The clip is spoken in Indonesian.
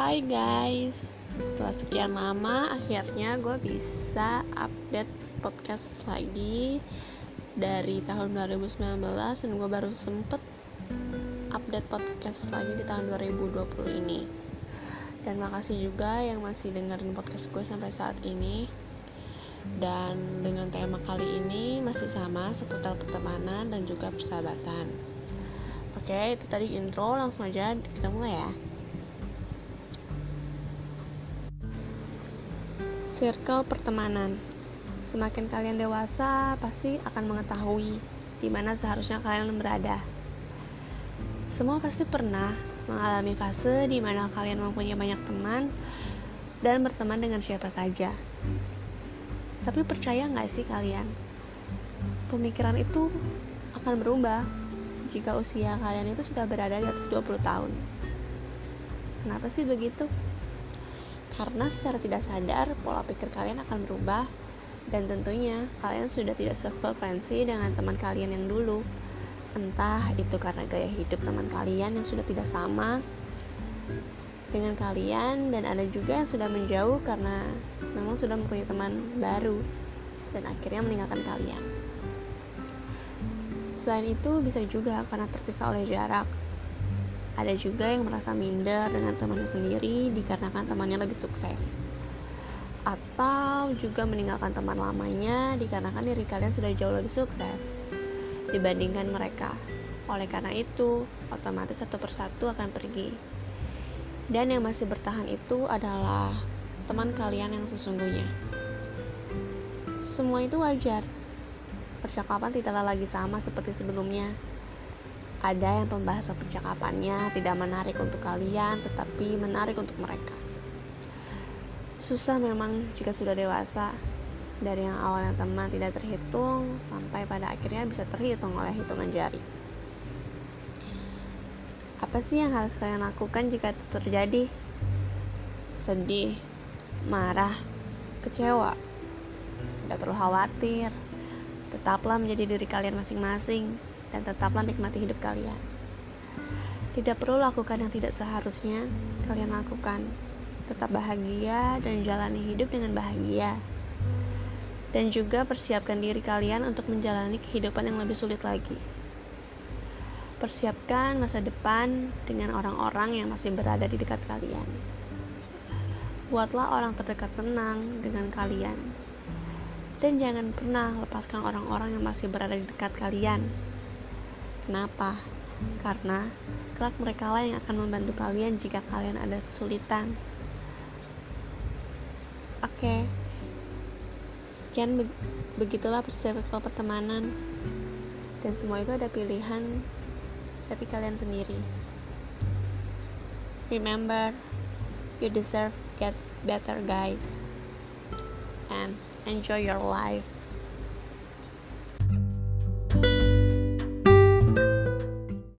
Hai guys, setelah sekian lama akhirnya gue bisa update podcast lagi dari tahun 2019 dan gue baru sempet update podcast lagi di tahun 2020 ini. Dan makasih juga yang masih dengerin podcast gue sampai saat ini. Dan dengan tema kali ini masih sama seputar pertemanan dan juga persahabatan. Oke itu tadi intro langsung aja kita mulai ya Circle pertemanan. Semakin kalian dewasa, pasti akan mengetahui di mana seharusnya kalian berada. Semua pasti pernah mengalami fase di mana kalian mempunyai banyak teman dan berteman dengan siapa saja. Tapi percaya nggak sih kalian? Pemikiran itu akan berubah jika usia kalian itu sudah berada di atas 20 tahun. Kenapa sih begitu? Karena secara tidak sadar pola pikir kalian akan berubah. Dan tentunya kalian sudah tidak sefrekuensi dengan teman kalian yang dulu. Entah itu karena gaya hidup teman kalian yang sudah tidak sama dengan kalian dan ada juga yang sudah menjauh karena memang sudah mempunyai teman baru dan akhirnya meninggalkan kalian. Selain itu bisa juga karena terpisah oleh jarak ada juga yang merasa minder dengan temannya sendiri dikarenakan temannya lebih sukses. Atau juga meninggalkan teman lamanya dikarenakan diri kalian sudah jauh lebih sukses dibandingkan mereka. Oleh karena itu, otomatis satu persatu akan pergi. Dan yang masih bertahan itu adalah teman kalian yang sesungguhnya. Semua itu wajar. Percakapan tidaklah lagi sama seperti sebelumnya ada yang pembahasan percakapannya tidak menarik untuk kalian, tetapi menarik untuk mereka. Susah memang jika sudah dewasa, dari yang awalnya teman tidak terhitung sampai pada akhirnya bisa terhitung oleh hitungan jari. Apa sih yang harus kalian lakukan jika itu terjadi? Sedih, marah, kecewa. Tidak perlu khawatir. Tetaplah menjadi diri kalian masing-masing dan tetaplah nikmati hidup kalian. Tidak perlu lakukan yang tidak seharusnya kalian lakukan. Tetap bahagia dan jalani hidup dengan bahagia. Dan juga persiapkan diri kalian untuk menjalani kehidupan yang lebih sulit lagi. Persiapkan masa depan dengan orang-orang yang masih berada di dekat kalian. Buatlah orang terdekat senang dengan kalian. Dan jangan pernah lepaskan orang-orang yang masih berada di dekat kalian Kenapa? Karena kelak mereka lah yang akan membantu kalian jika kalian ada kesulitan. Oke. Okay. Sekian be begitulah persiapan pertemanan. Dan semua itu ada pilihan dari kalian sendiri. Remember, you deserve get better guys. And enjoy your life.